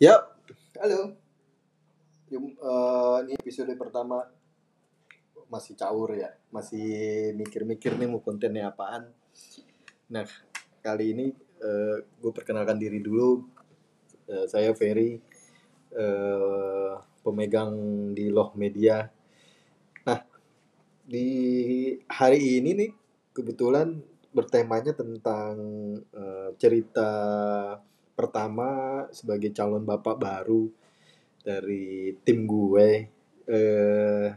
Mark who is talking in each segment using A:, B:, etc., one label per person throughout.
A: Ya, halo. Jum- eh, ini episode pertama masih caur ya, masih mikir-mikir nih mau kontennya apaan. Nah, kali ini gue perkenalkan diri dulu. Eh, saya Ferry, eh, pemegang di Loh Media. Nah, di hari ini nih kebetulan bertemanya tentang eh, cerita pertama sebagai calon bapak baru dari tim gue. Eh,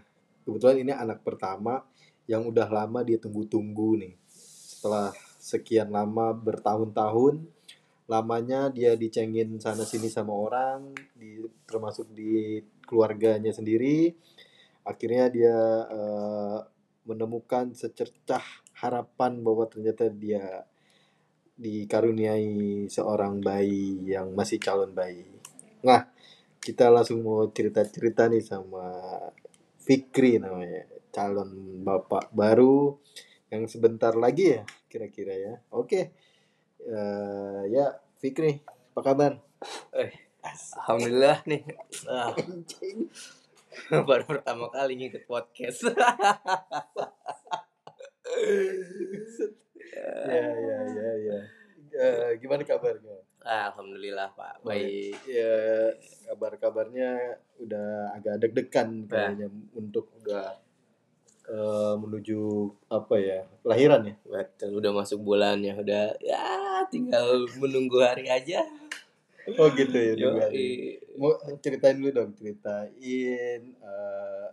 A: kebetulan ini anak pertama yang udah lama dia tunggu-tunggu nih. Setelah sekian lama bertahun-tahun, lamanya dia dicengin sana sini sama orang, di, termasuk di keluarganya sendiri. Akhirnya dia eh, menemukan secercah harapan bahwa ternyata dia dikaruniai seorang bayi yang masih calon bayi. Nah, kita langsung mau cerita-cerita nih sama Fikri namanya, calon bapak baru yang sebentar lagi ya kira-kira ya. Oke, Eh, ya Fikri, apa kabar?
B: Alhamdulillah nih. Ah, baru pertama kali ngikut podcast.
A: Ya, ya, ya, ya. Eh, gimana kabarnya?
B: Alhamdulillah Pak. Baik.
A: Ya, kabar-kabarnya udah agak deg-degan kayaknya untuk udah eh, menuju apa ya lahiran ya.
B: Betul, udah masuk bulannya, udah ya tinggal menunggu hari aja.
A: Oh gitu ya.
B: Yo,
A: juga. Mau ceritain dulu dong, ceritain eh,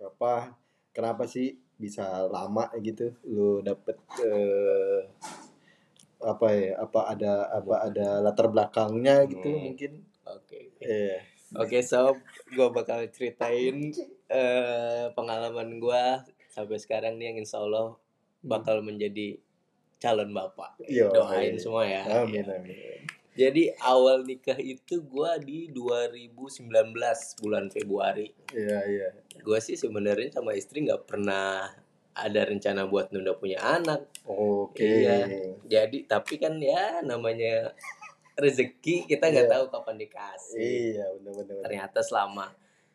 A: apa kenapa sih bisa lama gitu lu dapet eh, apa ya apa ada apa ada latar belakangnya gitu
B: Hmm.
A: mungkin
B: Oke.
A: Iya.
B: Oke sob, gue bakal ceritain eh, pengalaman gue sampai sekarang nih yang insya Allah bakal menjadi calon bapak.
A: Yo,
B: Doain
A: iya.
B: semua ya.
A: amin
B: Ya.
A: amin
B: Jadi awal nikah itu gua di 2019 bulan Februari.
A: iya iya
B: Gua sih sebenarnya sama istri nggak pernah ada rencana buat nunda punya anak.
A: oke
B: Iya. Jadi tapi kan ya namanya rezeki kita nggak
A: Iya.
B: tahu kapan dikasih.
A: iya benar benar benar.
B: Ternyata selama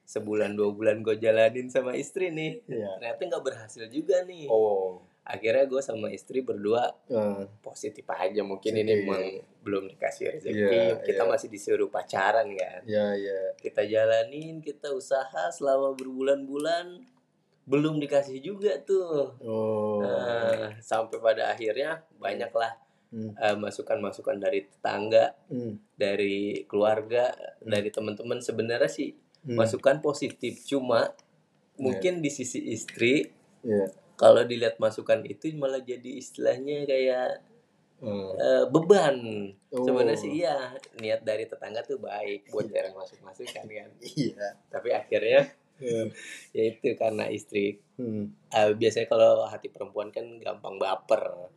B: sebulan dua bulan gue jalanin sama istri nih,
A: iya
B: ternyata nggak berhasil juga nih.
A: oh
B: Akhirnya gue sama istri berdua
A: eh,
B: positif aja mungkin
A: Positif.
B: ini memang belum dikasih rezeki.
A: Iya,
B: kita
A: iya.
B: masih disuruh pacaran kan.
A: ya ya
B: kita jalanin kita usaha selama berbulan-bulan belum dikasih juga tuh.
A: Oh.
B: Nah, sampai pada akhirnya banyaklah
A: Hmm.
B: eh, masukan-masukan dari tetangga
A: Hmm,
B: dari keluarga
A: Hmm.
B: dari teman-teman. Sebenarnya sih
A: hmm,
B: masukan positif cuma mungkin di sisi istri
A: iya
B: kalau dilihat masukan itu malah jadi istilahnya kayak
A: eh,
B: eh, beban.
A: Oh,
B: sebenarnya sih iya niat dari tetangga tuh baik buat jarang masuk masukan kan?
A: Iya.
B: Tapi akhirnya
A: Eh,
B: ya itu karena istri
A: hmm,
B: eh, biasanya kalau hati perempuan kan gampang baper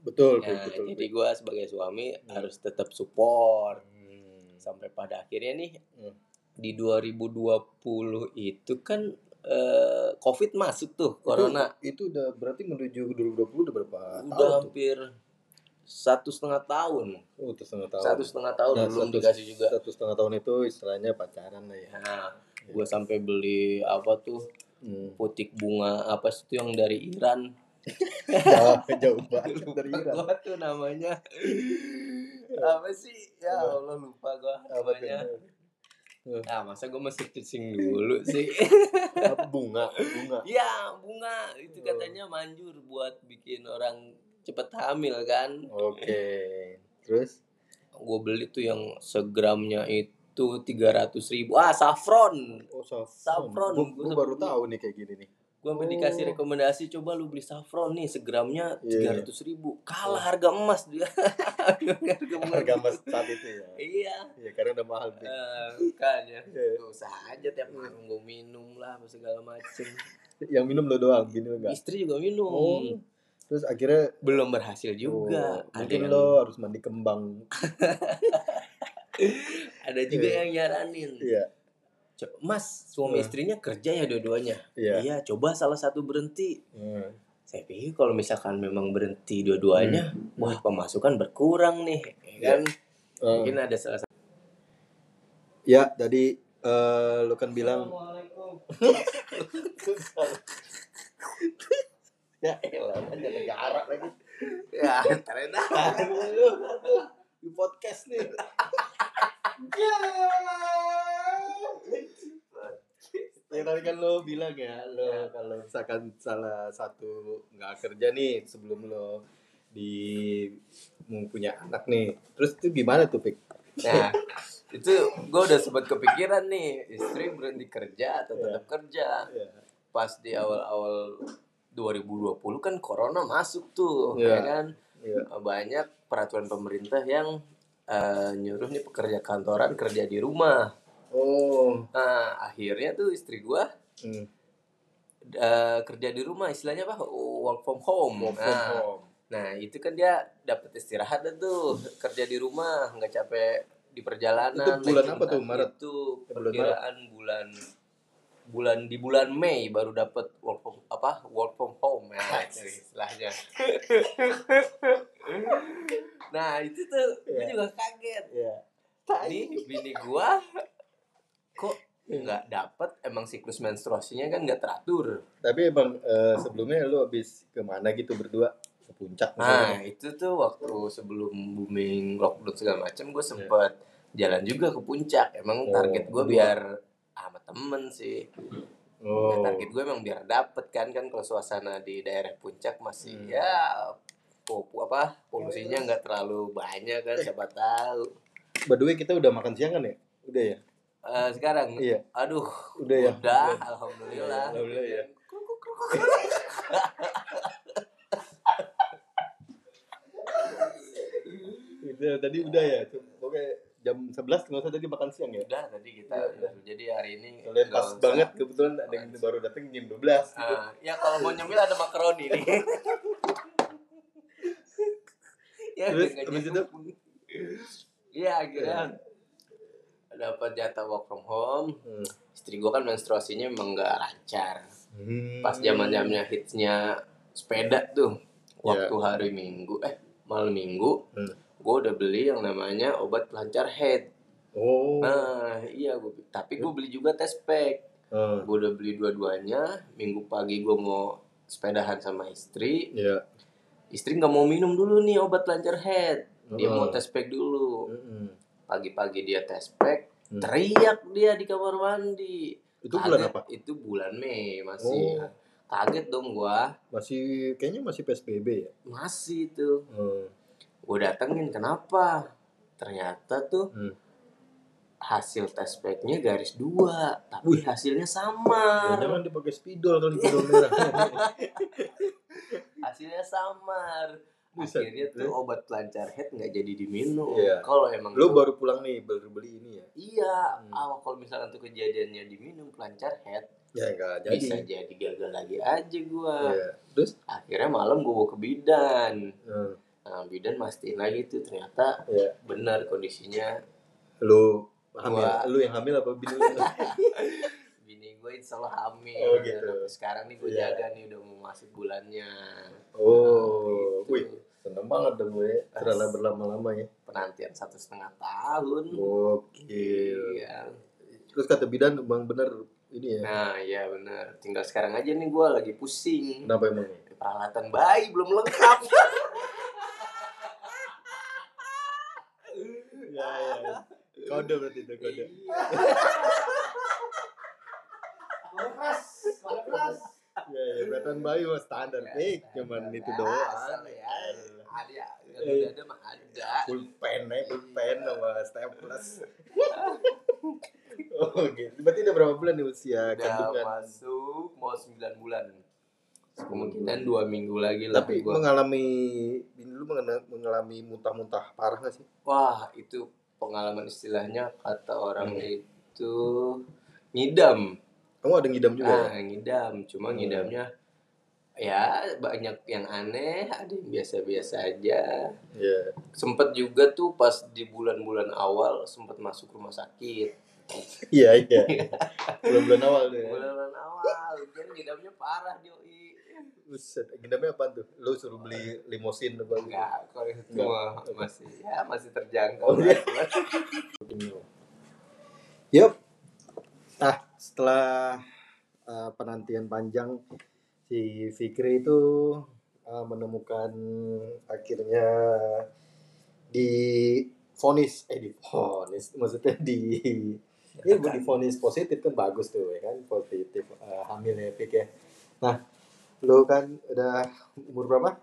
A: betul
B: Nah,
A: betul
B: jadi gue sebagai suami
A: Hmm.
B: harus tetap support
A: Hmm,
B: sampai pada akhirnya nih
A: Hmm.
B: di 2020 itu kan eh, covid masuk tuh corona
A: itu, itu udah berarti menuju 2020 udah berapa
B: udah
A: tahun tuh?
B: hampir satu setengah tahun
A: Oh, itu setengah tahun.
B: satu setengah tahun
A: Nah,
B: belum
A: satu-
B: dikasih juga
A: Satu setengah tahun itu istilahnya pacaran lah ya.
B: nah gue sampai beli apa tuh
A: Hmm.
B: putik bunga apa sih tuh yang dari Iran
A: jauh, jauh banget dari Iran.
B: gua tuh namanya apa sih ya
A: Apa?
B: Allah lupa gua
A: Apa tuh?
B: namanya ah masa gua mesti searching dulu sih
A: Apa bunga? Bunga.
B: ya bunga itu katanya manjur buat bikin orang cepet hamil kan
A: Oke. Terus?
B: gue beli tuh yang segramnya itu tiga ratus ribu ah saffron
A: Oh, saffron.
B: Saffron.
A: Gua,
B: Gua
A: gua baru tahu nih kayak gini nih.
B: gue sampai
A: Oh.
B: dikasih rekomendasi coba lu beli saffron nih segramnya
A: Iya.
B: tiga ratus ribu kalah harga emas dia harga emas
A: Harga emas saat itu ya.
B: iya
A: Iya, karena udah mahal nih.
B: Eh, kan ya
A: Iya.
B: Usah aja tiap malam gue minum lah apa segala macem
A: Yang minum lo doang, minum enggak?
B: istri juga minum
A: Oh. Terus akhirnya
B: belum berhasil juga
A: oh, mungkin
B: yang,
A: lo harus mandi kembang.
B: ada juga
A: Iya.
B: yang nyaranin
A: Iya.
B: Co- mas suami
A: Hmm.
B: istrinya kerja ya dua-duanya
A: Iya.
B: iya coba salah satu berhenti
A: Hmm.
B: saya pikir kalau misalkan memang berhenti dua-duanya
A: Hmm.
B: wah pemasukan berkurang nih ya kan
A: Eh,
B: mungkin ada salah satu
A: Ya, tadi eh, lu kan bilang ya elah aja negara lagi
B: Ya, ternyata.
A: Di podcast nih ya tadi kan lo bilang ya lo kalau misalkan salah satu nggak kerja nih sebelum lo di mau punya anak nih terus itu gimana tuh pik
B: Nah, itu gue udah sempat kepikiran nih, istri berhenti kerja atau tetap kerja.
A: ya
B: Pas di awal-awal 2020 kan corona masuk tuh,
A: Iya.
B: ya kan?
A: Ya
B: Banyak peraturan pemerintah yang eh, nyuruh nih pekerja kantoran kerja di rumah.
A: oh
B: Nah, akhirnya tuh istri gua
A: hmm.
B: eh, kerja di rumah, istilahnya apa? Work from home.
A: Work from
B: nah,
A: home.
B: nah, itu kan dia dapat istirahat dah tuh, kerja di rumah, nggak capek di perjalanan.
A: Itu bulan apa tuh. Maret?
B: Itu
A: Eh, bulan
B: perkiraan bulan bulan di bulan Mei baru dapat work from apa work from home ya istilahnya. nah itu tuh gue
A: Iya.
B: juga kaget.
A: ya
B: Nih bini gua kok nggak dapat emang siklus menstruasinya kan nggak teratur.
A: tapi emang eh, sebelumnya lo habis ke mana gitu berdua ke puncak
B: Nah
A: misalnya?
B: itu tuh waktu sebelum booming lockdown segala macam gue sempet jalan juga ke puncak. Emang
A: Oh,
B: target gue biar sama temen sih.
A: oh
B: Ya, target gue emang biar dapet kan kan kalau suasana di daerah puncak masih
A: Hmm.
B: ya popu apa polusinya nggak terlalu banyak kan siapa tahu.
A: by the way kita udah makan siang kan ya udah ya
B: Eh, sekarang,
A: Iya.
B: aduh,
A: Udah ya?
B: udah,
A: Udah.
B: alhamdulillah.
A: Alhamdulillah ya. Udah, tadi udah ya. Oke, jam 11 nggak usah tadi makan siang ya.
B: Udah tadi kita
A: Iya,
B: udah. Jadi hari ini
A: Soalnya pas
B: usah.
A: banget kebetulan ada yang baru datang jam 12.
B: Ah, ya kalau mau nyemil ada makaroni nih. ya,
A: Terus,
B: jadi
A: itu?
B: Iya, akhirnya dapat jatah work from home.
A: Hmm.
B: Istri gua kan menstruasinya emang nggak lancar.
A: Hmm.
B: Pas zaman zamannya hitsnya sepeda tuh,
A: Iya.
B: waktu hari Minggu, eh malam Minggu,
A: Hmm.
B: gua udah beli yang namanya obat pelancar head.
A: Oh.
B: Nah, iya gua, tapi gue beli juga test pack.
A: Ah,
B: gue udah beli dua-duanya minggu pagi gue mau sepedahan sama istri
A: ya.
B: istri nggak mau minum dulu nih obat lancar head dia
A: Oh.
B: mau test pack dulu
A: Mm-mm.
B: pagi-pagi dia test pack
A: Hmm.
B: teriak dia di kamar mandi
A: Itu bulan
B: Kaget,
A: apa?
B: itu bulan Mei masih
A: Oh.
B: kaget dong gua
A: Masih kayaknya masih PSBB ya.
B: masih tuh
A: Hmm.
B: gue datengin kenapa ternyata tuh
A: Hmm.
B: Hasil test packnya garis dua tapi
A: Wih.
B: hasilnya samar
A: Jangan dia pakai spidol kali spidol merah.
B: hasilnya samar
A: Buset.
B: akhirnya tuh obat pelancar head nggak jadi diminum
A: Iya.
B: kalau emang
A: Lu
B: tuh-
A: baru pulang nih baru beli ini ya.
B: iya
A: Hmm.
B: awal kalau misalkan tuh kejadiannya diminum pelancar head
A: Ya enggak jadi.
B: bisa jadi gagal lagi aja gua
A: Iya. Terus
B: akhirnya malam gua bawa ke bidan
A: hmm,
B: nah bidan mastiin lagi tuh ternyata
A: ya
B: benar kondisinya
A: lu hamil.
B: Gua-
A: Lu yang hamil apa bini lu?
B: bini gue insya Allah hamil
A: Oh, gitu.
B: Sekarang nih gue
A: Iya.
B: jaga nih udah mau masuk bulannya
A: Oh,
B: Gitu.
A: wih, seneng banget dong gue. Setelah berlama-lama ya.
B: penantian satu setengah tahun
A: Gokil.
B: iya
A: Terus kata bidan bang bener ini ya.
B: Nah, iya benar. Tinggal sekarang aja nih gue lagi pusing.
A: Kenapa emang?
B: Peralatan bayi belum lengkap.
A: ya, ya. Kode berarti itu kode. Ya, ya, peralatan bayi mah standar. Eh, cuman itu doang.
B: Ya. Ada ya.
A: Eh.
B: Ada mah ada.
A: Pulpen ya, pulpen sama staples. oh gitu. Berarti udah berapa bulan nih usia kandungan?
B: masuk mau 9 bulan. Kemungkinan dua minggu lagi lah
A: Tapi
B: gua.
A: mengalami lu mengalami muntah-muntah parah gak sih?
B: Wah, itu pengalaman istilahnya kata orang
A: Hmm.
B: itu ngidam.
A: Kamu ada ngidam juga?
B: Ah, ngidam. Cuma
A: Hmm.
B: ngidamnya ya banyak yang aneh, ada yang biasa-biasa aja.
A: Iya.
B: sempet juga tuh pas di bulan-bulan awal sempet masuk rumah sakit
A: Iya, iya. Bulan-bulan awal tuh ya.
B: bulan awal kan ngidamnya parah Joi
A: Buset, ngidamnya apa tuh? Lu suruh beli limosin apa gitu?
B: enggak kalau itu
A: Enggak.
B: mah masih ya masih terjangkau
A: Oh, iya.
B: lah.
A: setelah uh, penantian panjang si Fikri itu uh, menemukan akhirnya di vonis eh di vonis maksudnya di ini ya, di vonis positif kan bagus tuh ya kan positif uh, hamil ya Fik ya nah lu kan udah umur berapa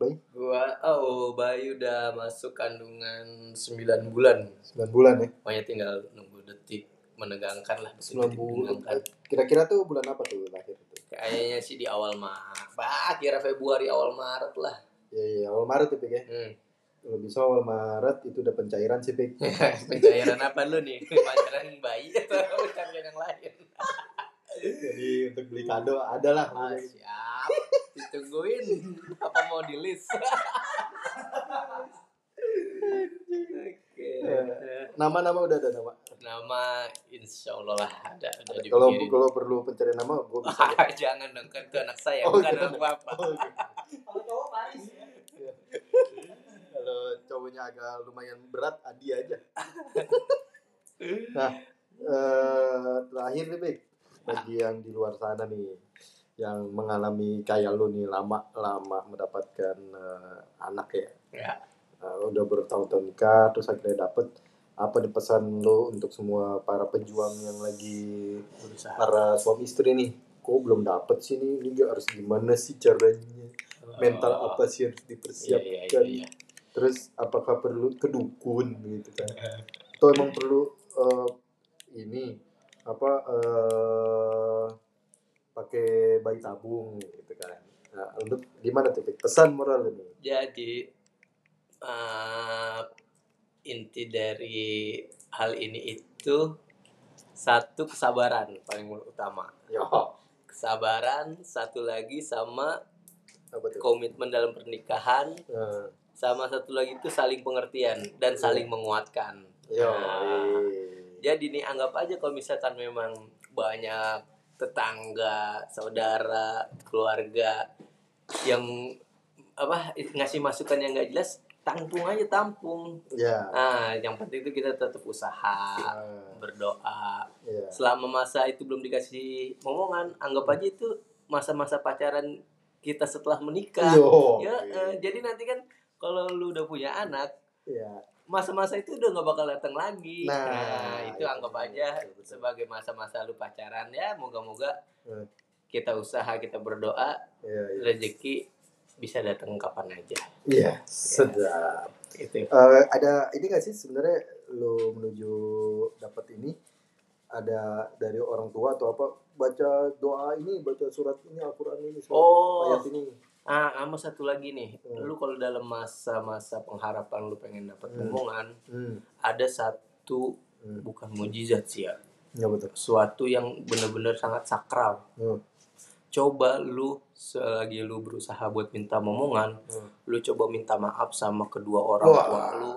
A: Bayi?
B: Gua oh Bayi udah masuk kandungan 9 bulan.
A: 9 bulan ya.
B: Pokoknya tinggal nunggu detik menegangkan lah
A: 9 bulan. Kira-kira tuh bulan apa tuh lahir itu?
B: Kayaknya sih di awal Maret. Bah, kira Februari awal Maret lah.
A: Iya iya, awal Maret tuh, ya. Hmm. Kalau bisa awal Maret itu udah pencairan sih, Pik.
B: pencairan apa lu nih? Pencairan bayi atau pencairan yang lain?
A: Jadi untuk beli kado ada lah.
B: Ah, siap. Ditungguin. Apa mau di list?
A: Nama-nama udah ada nama.
B: Nama insya Allah lah ada. ada
A: kalau kalau perlu pencari nama, gue bisa.
B: Jangan dong kan ke anak saya, oh, bukan anak bapak. Oh, gitu.
C: Kalau cowok Paris ya.
A: Kalau cowoknya agak lumayan berat, Adi aja. nah, eh, terakhir nih, Bik bagi yang di luar sana nih yang mengalami kayak lu nih lama lama mendapatkan uh, anak ya, ya. Uh, udah bertahun-tahun nikah terus akhirnya dapet apa nih pesan lo untuk semua para pejuang yang lagi Berusaha. para suami istri nih kok belum dapet sih nih ini harus gimana sih caranya oh. mental apa sih harus dipersiapkan iya, iya, iya, iya. terus apakah perlu kedukun gitu kan atau emang perlu uh, ini apa uh, pakai bayi tabung gitu kan. Nah, untuk gimana tuh pesan moral ini.
B: Jadi uh, inti dari hal ini itu satu kesabaran paling utama.
A: Yo.
B: kesabaran satu lagi sama komitmen dalam pernikahan hmm. sama satu lagi itu saling pengertian dan saling menguatkan.
A: Yo. Nah,
B: jadi nih anggap aja kalau misalkan memang banyak tetangga saudara keluarga yang apa ngasih masukan yang nggak jelas tampung aja tampung
A: yeah.
B: nah yang penting itu kita tetap usaha yeah. berdoa yeah. selama masa itu belum dikasih momongan anggap aja itu masa-masa pacaran kita setelah menikah
A: Yo,
B: ya uh, jadi nanti kan kalau lu udah punya anak
A: yeah
B: masa-masa itu udah nggak bakal datang lagi. Nah, nah itu, itu anggap aja sebagai masa-masa lu pacaran ya. Moga-moga hmm. kita usaha, kita berdoa, ya, ya. rezeki bisa datang kapan aja.
A: Iya, ya. sedap. Itu. Uh, ada ini gak sih sebenarnya lu menuju dapat ini ada dari orang tua atau apa baca doa ini baca surat ini Al-Qur'an ini surat
B: oh. ayat ini Ah, sama satu lagi nih. Hmm. Lu kalau dalam masa-masa pengharapan lu pengen dapat hmm. omongan, hmm. ada satu hmm. bukan mujizat sih ya.
A: Ya betul.
B: Suatu yang benar-benar sangat sakral. Hmm. Coba lu selagi lu berusaha buat minta momongan, hmm. lu coba minta maaf sama kedua orang Wah. tua lu,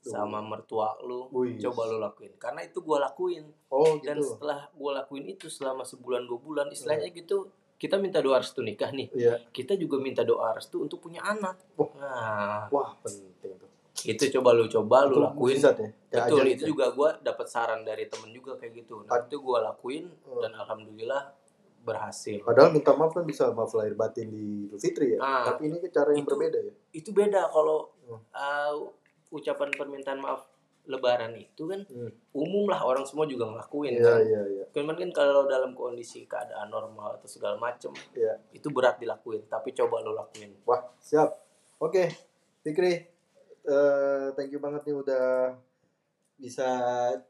B: sama mertua lu, Wih. coba lu lakuin. Karena itu gua lakuin.
A: Oh, gitu.
B: Dan setelah gua lakuin itu selama sebulan dua bulan, istilahnya hmm. gitu kita minta doa restu nikah nih.
A: Iya.
B: Kita juga minta doa restu untuk punya anak.
A: Oh. Nah, wah penting tuh.
B: Itu coba lu coba lu lakuin.
A: ya? Ya,
B: Betul, itu ya. juga gua dapat saran dari temen juga kayak gitu. Nah, itu gua lakuin oh. dan alhamdulillah berhasil.
A: Padahal minta maaf kan bisa maaf lahir batin di Idul Fitri ya. Nah, Tapi ini cara yang itu, berbeda ya.
B: Itu beda kalau oh. uh, ucapan permintaan maaf lebaran itu kan hmm. umum lah orang semua juga ngelakuin
A: yeah, kan. Iya, iya.
B: Cuman kan kalau dalam kondisi keadaan normal atau segala macem
A: yeah.
B: itu berat dilakuin. Tapi coba lo lakuin.
A: Wah siap. Oke, okay. Fikri, uh, thank you banget nih udah bisa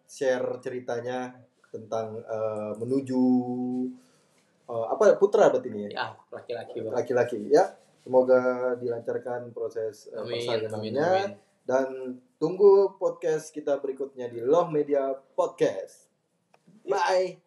A: share ceritanya tentang uh, menuju uh, apa putra berarti ini
B: ya? Ya laki-laki.
A: Laki-laki ya. Semoga dilancarkan proses uh, persalinannya dan tunggu podcast kita berikutnya di Loh Media Podcast. Bye.